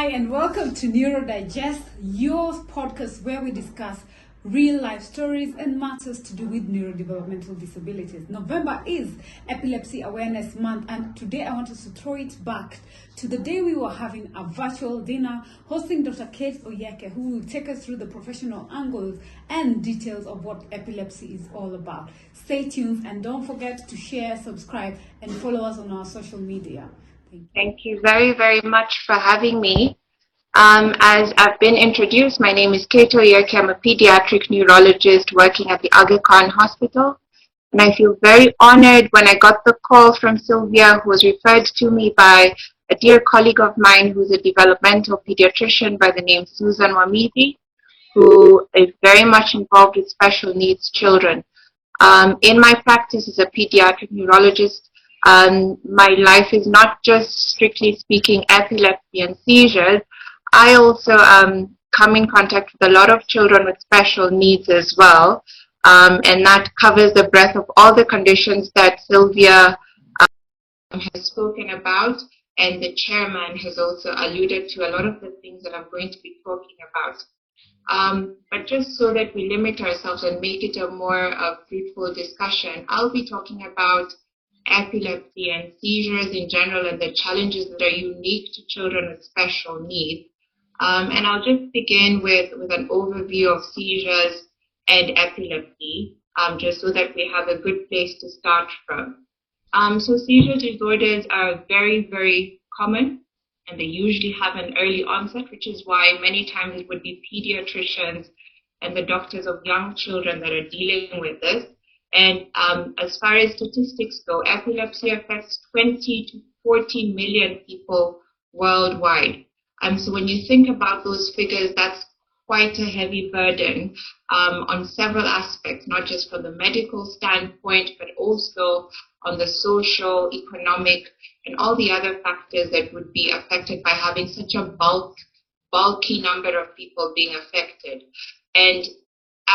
Hi, and welcome to Neuro Digest, your podcast where we discuss real life stories and matters to do with neurodevelopmental disabilities. November is Epilepsy Awareness Month, and today I want us to throw it back to the day we were having a virtual dinner hosting Dr. Kate Oyieke, who will take us through the professional angles and details of what epilepsy is all about. Stay tuned and don't forget to share, subscribe, and follow us on our social media. Thank you, very, very much for having me. Um, as I've been introduced, my name is Kato Oyieke. I'm a pediatric neurologist working at the Aga Khan Hospital. And I feel very honored when I got the call from Sylvia, who was referred to me by a dear colleague of mine who's a developmental pediatrician by the name Susan Wamidi, who is very much involved with special needs children. Um, in my practice as a pediatric neurologist, um, my life is not just strictly speaking epilepsy and seizures, I also um, come in contact with a lot of children with special needs as well. Um, and that covers the breadth of all the conditions that Sylvia um, has spoken about. And the chairman has also alluded to a lot of the things that I'm going to be talking about. Um, but just so that we limit ourselves and make it a more uh, fruitful discussion, I'll be talking about epilepsy and seizures in general and the challenges that are unique to children with special needs. Um, and I'll just begin with, with an overview of seizures and epilepsy, um, just so that we have a good place to start from. Um, so seizure disorders are very, very common, and they usually have an early onset, which is why many times it would be pediatricians and the doctors of young children that are dealing with this. And um, as far as statistics go, epilepsy affects 20 to 40 million people worldwide. Um, so when you think about those figures, that's quite a heavy burden um, on several aspects, not just from the medical standpoint, but also on the social, economic, and all the other factors that would be affected by having such a bulk, bulky number of people being affected. And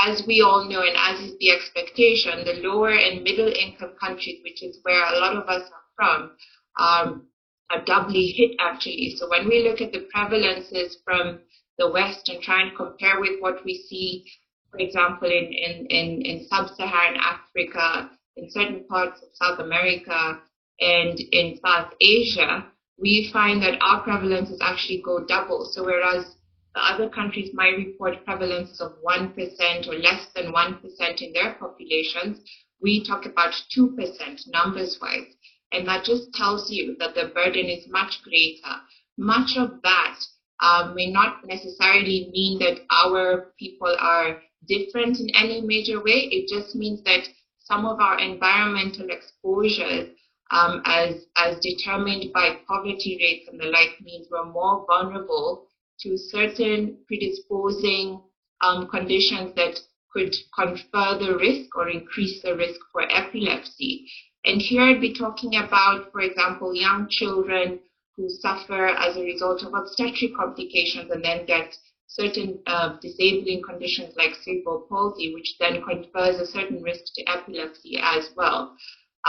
as we all know, and as is the expectation, the lower and middle income countries, which is where a lot of us are from, um, are doubly hit actually. So when we look at the prevalences from the West and try and compare with what we see, for example, in, in, in, in sub-Saharan Africa, in certain parts of South America, and in South Asia, we find that our prevalences actually go double. So whereas other countries might report prevalences of 1% or less than 1% in their populations, we talk about 2% numbers wise. And that just tells you that the burden is much greater. Much of that um, may not necessarily mean that our people are different in any major way. It just means that some of our environmental exposures, um, as, as determined by poverty rates and the like, means we're more vulnerable to certain predisposing um, conditions that could confer the risk or increase the risk for epilepsy. And here I'd be talking about, for example, young children who suffer as a result of obstetric complications and then get certain uh, disabling conditions like cerebral palsy, which then confers a certain risk to epilepsy as well.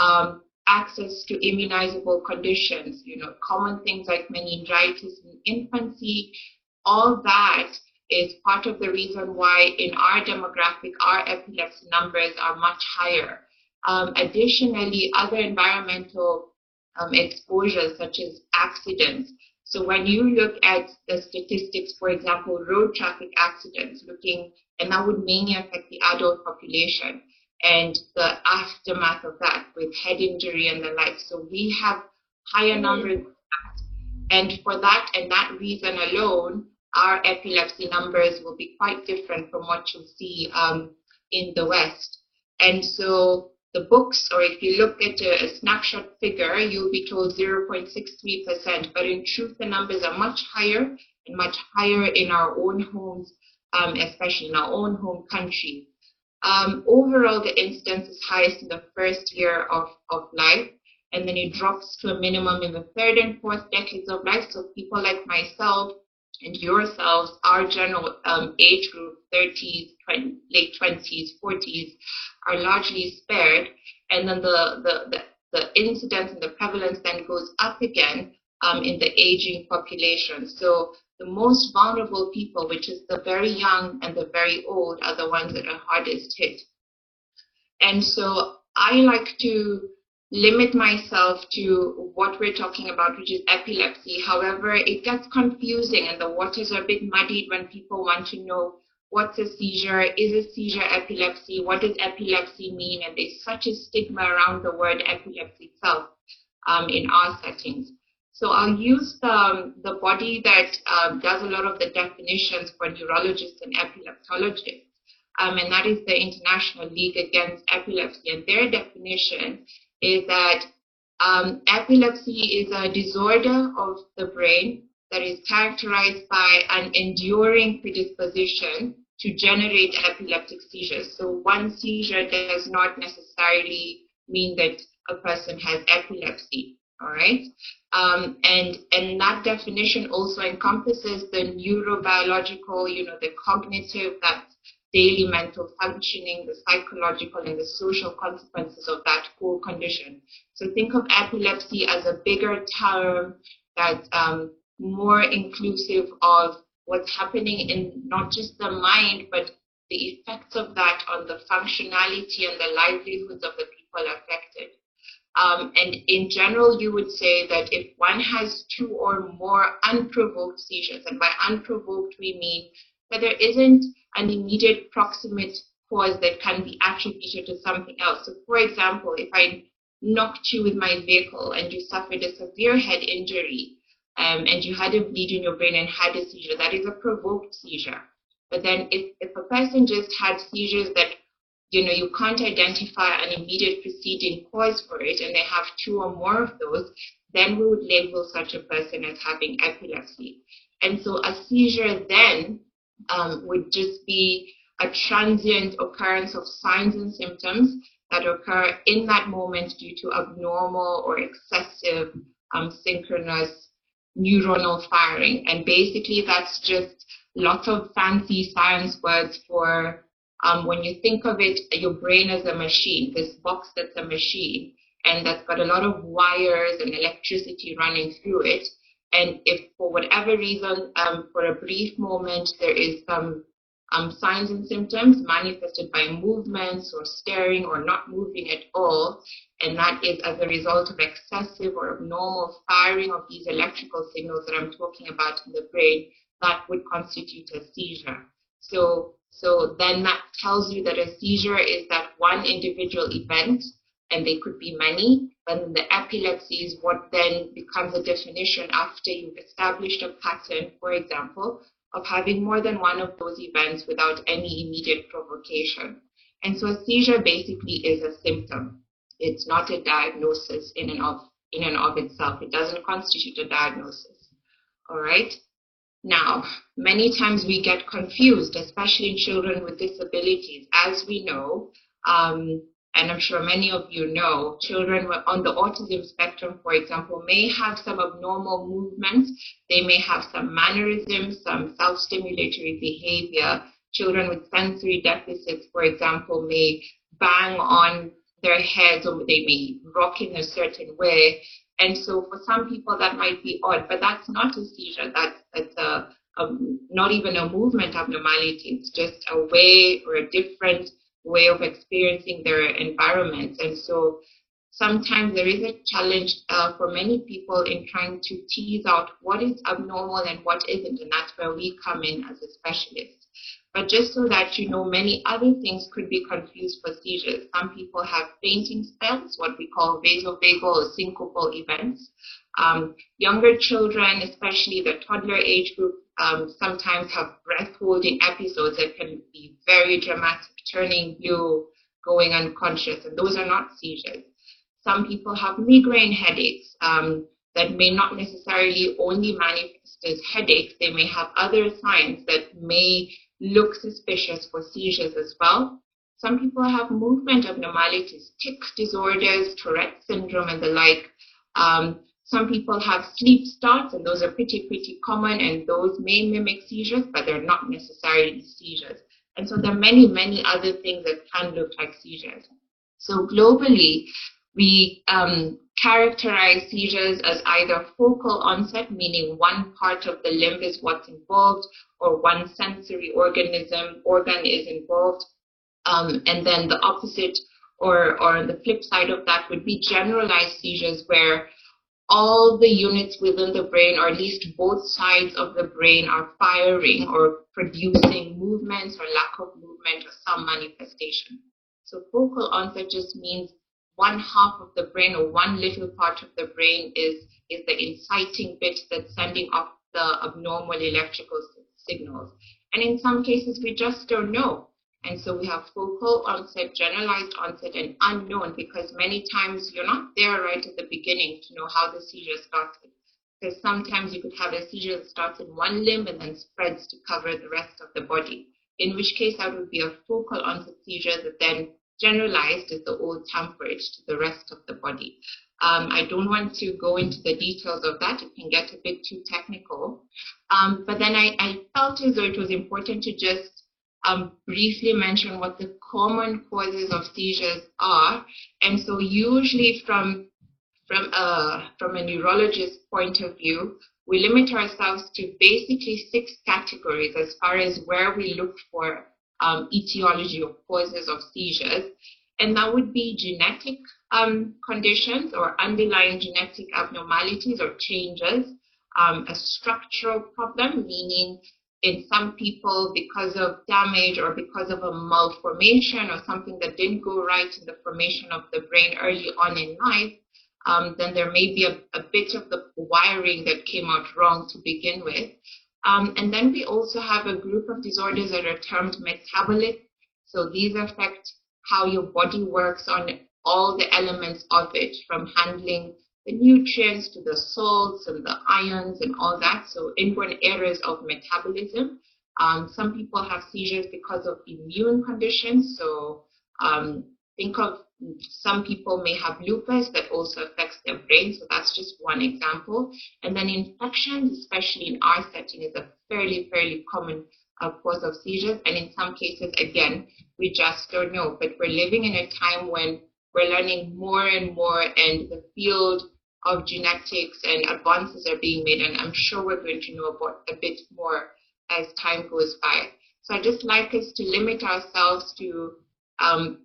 Um, access to immunizable conditions, you know, common things like meningitis in infancy, all that is part of the reason why in our demographic, our epilepsy numbers are much higher. Um, additionally, other environmental um, exposures such as accidents. So when you look at the statistics, for example, road traffic accidents, looking, and that would mainly affect the adult population and the aftermath of that with head injury and the like. So we have higher mm-hmm. numbers and for that and that reason alone, our epilepsy numbers will be quite different from what you'll see um, in the West. And so the books, or if you look at a, a snapshot figure, you'll be told 0.63%, but in truth, the numbers are much higher and much higher in our own homes, um, especially in our own home country. Um, overall, the incidence is highest in the first year of, of life, and then it drops to a minimum in the third and fourth decades of life. So people like myself and yourselves, our general um, age group, 30s, 20, late 20s, 40s, are largely spared. And then the, the, the, the incidence and the prevalence then goes up again um, in the aging population. So the most vulnerable people, which is the very young and the very old, are the ones that are hardest hit. And so I like to limit myself to what we're talking about, which is epilepsy. However, it gets confusing and the waters are a bit muddied when people want to know what's a seizure, is a seizure epilepsy, what does epilepsy mean, and there's such a stigma around the word epilepsy itself um, in our settings. So I'll use the, the body that um, does a lot of the definitions for neurologists and epileptologists, um, and that is the International League Against Epilepsy. And their definition is that um, epilepsy is a disorder of the brain that is characterized by an enduring predisposition to generate epileptic seizures. So one seizure does not necessarily mean that a person has epilepsy. All right, um, and and that definition also encompasses the neurobiological, you know, the cognitive, that daily mental functioning, the psychological and the social consequences of that core condition. So think of epilepsy as a bigger term that's um, more inclusive of what's happening in not just the mind, but the effects of that on the functionality and the livelihoods of the people affected. Um, and in general, you would say that if one has two or more unprovoked seizures, and by unprovoked we mean that there isn't an immediate proximate cause that can be attributed to something else. So, for example, if I knocked you with my vehicle and you suffered a severe head injury um, and you had a bleed in your brain and had a seizure, that is a provoked seizure. But then if, if a person just had seizures that you know, you can't identify an immediate preceding cause for it, and they have two or more of those, then we would label such a person as having epilepsy. And so a seizure then um, would just be a transient occurrence of signs and symptoms that occur in that moment due to abnormal or excessive um, synchronous neuronal firing. And basically, that's just lots of fancy science words for um, when you think of it, your brain as a machine, this box that's a machine, and that's got a lot of wires and electricity running through it. And if for whatever reason, um, for a brief moment, there is some um, signs and symptoms manifested by movements or staring or not moving at all, and that is as a result of excessive or abnormal firing of these electrical signals that I'm talking about in the brain, that would constitute a seizure. So so then that tells you that a seizure is that one individual event, and they could be many, but the epilepsy is what then becomes a definition after you've established a pattern, for example, of having more than one of those events without any immediate provocation. And so a seizure basically is a symptom. It's not a diagnosis in and of in and of itself. It doesn't constitute a diagnosis. All right. Now, many times we get confused, especially in children with disabilities. As we know, um, and I'm sure many of you know, children on the autism spectrum, for example, may have some abnormal movements. They may have some mannerisms, some self stimulatory behavior. Children with sensory deficits, for example, may bang on their heads or they may rock in a certain way. And so for some people that might be odd, but that's not a seizure. That's, that's a, a, not even a movement abnormality. It's just a way or a different way of experiencing their environment. And so sometimes there is a challenge uh, for many people in trying to tease out what is abnormal and what isn't. And that's where we come in as a specialist. But just so that you know, many other things could be confused for seizures. Some people have fainting spells, what we call vasovagal or syncopal events. Um, younger children, especially the toddler age group, um, sometimes have breath holding episodes that can be very dramatic, turning blue, going unconscious, and those are not seizures. Some people have migraine headaches um, that may not necessarily only manifest as headaches. They may have other signs that may look suspicious for seizures as well. Some people have movement abnormalities, tic disorders, Tourette syndrome, and the like. Um, some people have sleep starts, and those are pretty, pretty common, and those may mimic seizures, but they're not necessarily seizures. And so there are many, many other things that can look like seizures. So globally, we um, characterize seizures as either focal onset, meaning one part of the limb is what's involved, or one sensory organism organ is involved, um, and then the opposite or or the flip side of that would be generalized seizures where all the units within the brain, or at least both sides of the brain, are firing or producing movements or lack of movement or some manifestation. So focal onset just means one half of the brain or one little part of the brain is, is the inciting bit that's sending off the abnormal electrical signals. And in some cases, we just don't know. And so we have focal onset, generalized onset, and unknown because many times you're not there right at the beginning to know how the seizure started. Because sometimes you could have a seizure that starts in one limb and then spreads to cover the rest of the body. In which case, that would be a focal onset seizure that then generalized is the old term for it to the rest of the body. Um, I don't want to go into the details of that. It can get a bit too technical. Um, but then I, I, felt as though it was important to just um, briefly mention what the common causes of seizures are. And so usually from from a, from a neurologist point of view, we limit ourselves to basically six categories as far as where we look for um, etiology or causes of seizures. And that would be genetic um, conditions or underlying genetic abnormalities or changes, um, a structural problem, meaning in some people because of damage or because of a malformation or something that didn't go right in the formation of the brain early on in life, um, then there may be a, a, bit of the wiring that came out wrong to begin with. Um, and then we also have a group of disorders that are termed metabolic. So these affect how your body works on all the elements of it, from handling the nutrients to the salts and the ions and all that. So inborn errors of metabolism. Um, some people have seizures because of immune conditions. So um, think of some people may have lupus that also affects their brain, so that's just one example. And then infections, especially in our setting, is a fairly, fairly common uh, cause of seizures. And in some cases, again, we just don't know. But we're living in a time when we're learning more and more, and the field of genetics and advances are being made. And I'm sure we're going to know about a bit more as time goes by. So I just like us to limit ourselves to um,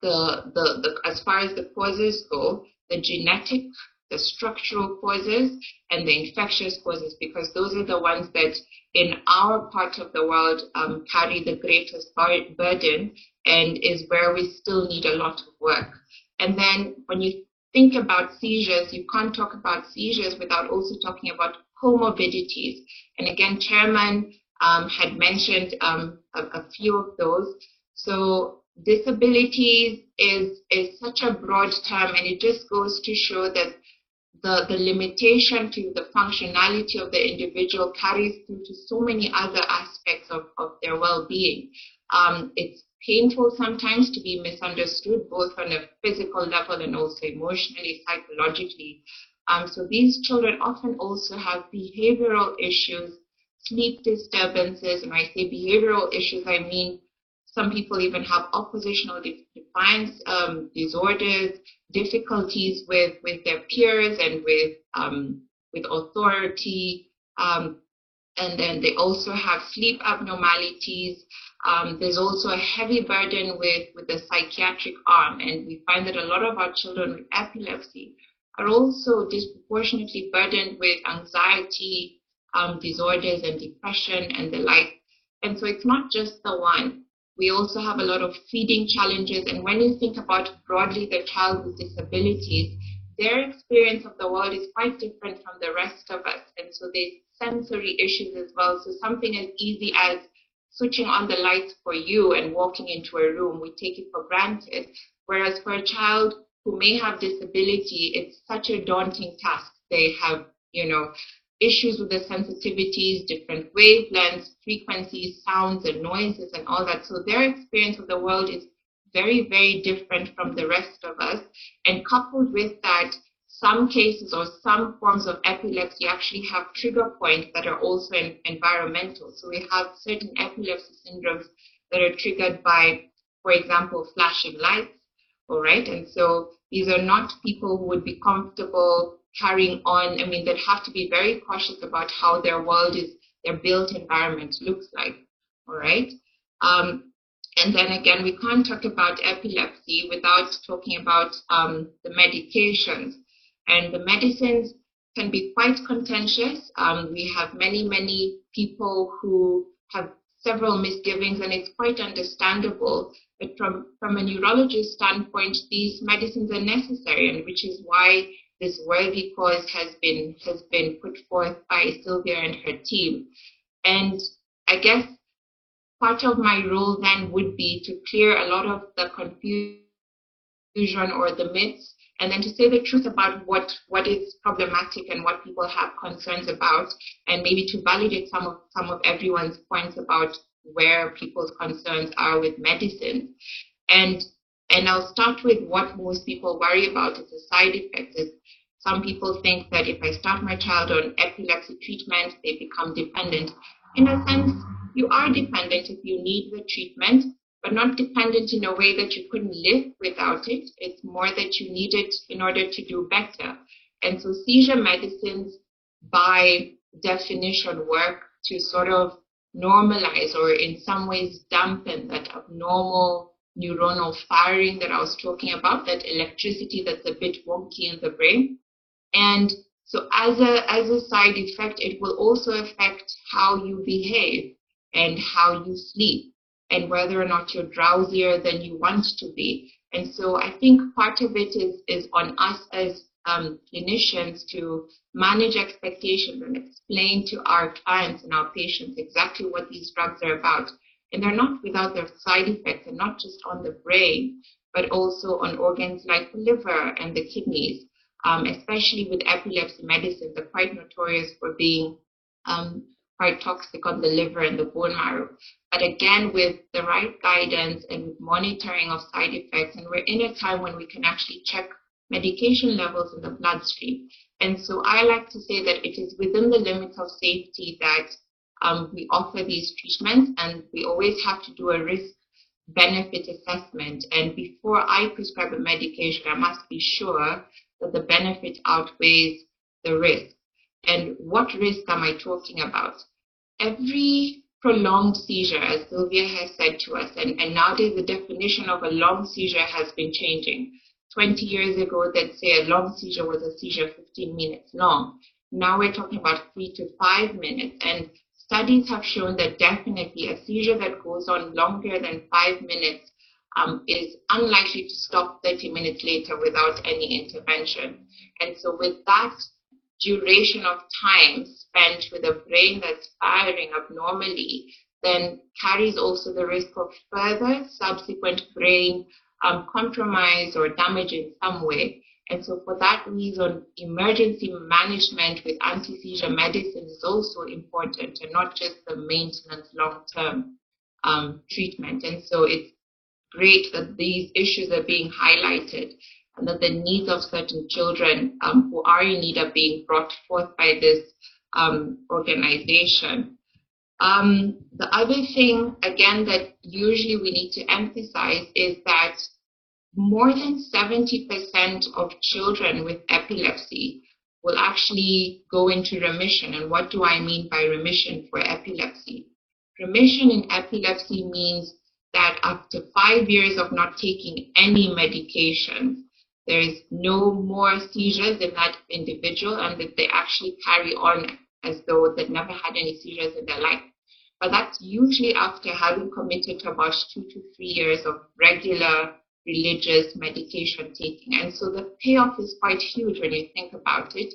the, the, the, as far as the causes go, the genetic, the structural causes, and the infectious causes, because those are the ones that in our part of the world um, carry the greatest burden and is where we still need a lot of work. And then when you think about seizures, you can't talk about seizures without also talking about comorbidities. And again, Chairman um, had mentioned um, a, a, few of those. So disabilities is is such a broad term and it just goes to show that the, the limitation to the functionality of the individual carries through to so many other aspects of, of their well-being. Um, it's painful sometimes to be misunderstood, both on a physical level and also emotionally, psychologically. Um, so these children often also have behavioral issues, sleep disturbances, and I say behavioral issues, I mean some people even have oppositional defiance um, disorders, difficulties with, with their peers and with um, with authority. Um, and then they also have sleep abnormalities. Um, there's also a heavy burden with, with the psychiatric arm, and we find that a lot of our children with epilepsy are also disproportionately burdened with anxiety um, disorders and depression and the like. And so it's not just the one. We also have a lot of feeding challenges. And when you think about broadly the child with disabilities, their experience of the world is quite different from the rest of us. And so there's sensory issues as well. So something as easy as switching on the lights for you and walking into a room, we take it for granted. Whereas for a child who may have disability, it's such a daunting task. They have, you know, issues with the sensitivities, different wavelengths, frequencies, sounds, and noises, and all that. So their experience of the world is very, very different from the rest of us. And coupled with that, some cases or some forms of epilepsy actually have trigger points that are also environmental. So we have certain epilepsy syndromes that are triggered by, for example, flashing lights All right. And so these are not people who would be comfortable carrying on. I mean, they'd have to be very cautious about how their world is, their built environment looks like. All right. Um, and then again, we can't talk about epilepsy without talking about um, the medications. And the medicines can be quite contentious. Um, we have many, many people who have several misgivings, and it's quite understandable. But from, from a neurologist standpoint, these medicines are necessary, and which is why this worthy cause has been has been put forth by Sylvia and her team. And I guess part of my role then would be to clear a lot of the confusion or the myths and then to say the truth about what, what is problematic and what people have concerns about, and maybe to validate some of some of everyone's points about where people's concerns are with medicine. And and I'll start with what most people worry about is the side effects. Some people think that if I start my child on epilepsy treatment, they become dependent. In a sense, you are dependent if you need the treatment, but not dependent in a way that you couldn't live without it. It's more that you need it in order to do better. And so seizure medicines, by definition, work to sort of normalize or in some ways dampen that abnormal neuronal firing that I was talking about, that electricity that's a bit wonky in the brain. And so as a, as a side effect, it will also affect how you behave and how you sleep and whether or not you're drowsier than you want to be. And so I think part of it is, is on us as um, clinicians to manage expectations and explain to our clients and our patients exactly what these drugs are about. And they're not without their side effects, and not just on the brain, but also on organs like the liver and the kidneys. Um, especially with epilepsy medicines, they're quite notorious for being um, quite toxic on the liver and the bone marrow. But again, with the right guidance and monitoring of side effects, and we're in a time when we can actually check medication levels in the bloodstream. And so I like to say that it is within the limits of safety that um, we offer these treatments, and we always have to do a risk benefit assessment. And before I prescribe a medication, I must be sure that the benefit outweighs the risk. And what risk am I talking about? Every prolonged seizure, as Sylvia has said to us, and, and nowadays the definition of a long seizure has been changing. 20 years ago, they'd say a long seizure was a seizure 15 minutes long. Now we're talking about three to five minutes. And studies have shown that definitely a seizure that goes on longer than five minutes um, is unlikely to stop 30 minutes later without any intervention. And so with that duration of time spent with a brain that's firing abnormally then carries also the risk of further subsequent brain um, compromise or damage in some way. And so for that reason, emergency management with anti-seizure medicine is also important and not just the maintenance long-term um, treatment. And so it's great that these issues are being highlighted that the needs of certain children um, who are in need are being brought forth by this um, organization. Um, the other thing, again, that usually we need to emphasize is that more than 70% of children with epilepsy will actually go into remission. And what do I mean by remission for epilepsy? Remission in epilepsy means that after five years of not taking any medication, there is no more seizures in that individual and that they actually carry on as though they'd never had any seizures in their life. But that's usually after having committed to about two to three years of regular religious medication taking. And so the payoff is quite huge when you think about it.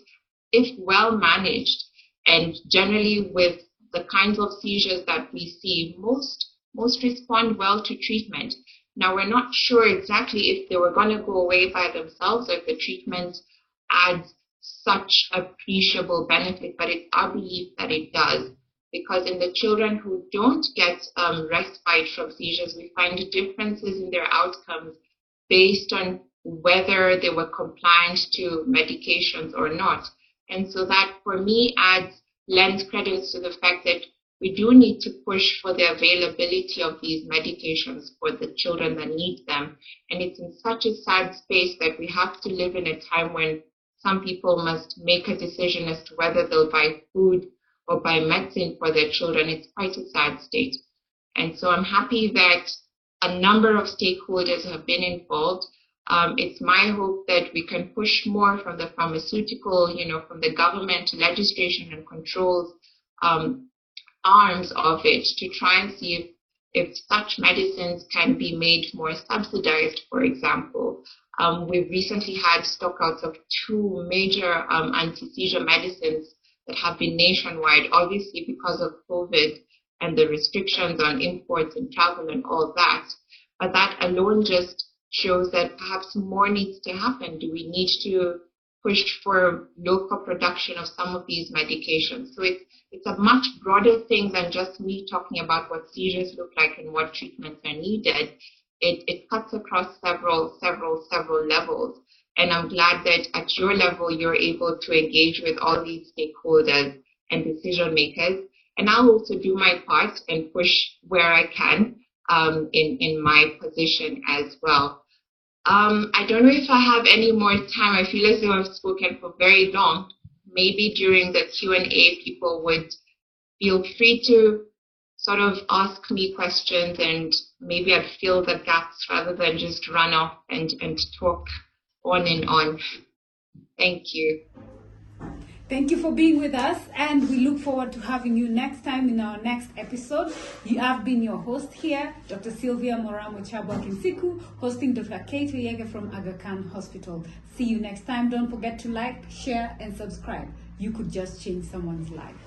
If well managed and generally with the kinds of seizures that we see, most most respond well to treatment. Now, we're not sure exactly if they were going to go away by themselves or if the treatment adds such appreciable benefit, but it's our belief that it does. Because in the children who don't get um, respite from seizures, we find differences in their outcomes based on whether they were compliant to medications or not. And so that for me adds lends credence to the fact that we do need to push for the availability of these medications for the children that need them. And it's in such a sad space that we have to live in a time when some people must make a decision as to whether they'll buy food or buy medicine for their children. It's quite a sad state. And so I'm happy that a number of stakeholders have been involved. Um, it's my hope that we can push more from the pharmaceutical, you know, from the government legislation and controls um, arms of it to try and see if, if such medicines can be made more subsidized, for example. Um, we've recently had stockouts of two major um, anti-seizure medicines that have been nationwide, obviously because of COVID and the restrictions on imports and travel and all that. But that alone just shows that perhaps more needs to happen. Do we need to push for local production of some of these medications? So it's it's a much broader thing than just me talking about what seizures look like and what treatments are needed. It, it cuts across several, several, several levels. And I'm glad that at your level, you're able to engage with all these stakeholders and decision makers. And I'll also do my part and push where I can um, in, in my position as well. Um, I don't know if I have any more time. I feel as though I've spoken for very long maybe during the Q&A people would feel free to sort of ask me questions and maybe I'd fill the gaps rather than just run off and, and talk on and on. Thank you. Thank you for being with us, and we look forward to having you next time in our next episode. You have been your host here, Dr. Sylvia Moramo Chabwa Kinsiku, hosting Dr. Kate Oyieke from Aga Khan Hospital. See you next time. Don't forget to like, share, and subscribe. You could just change someone's life.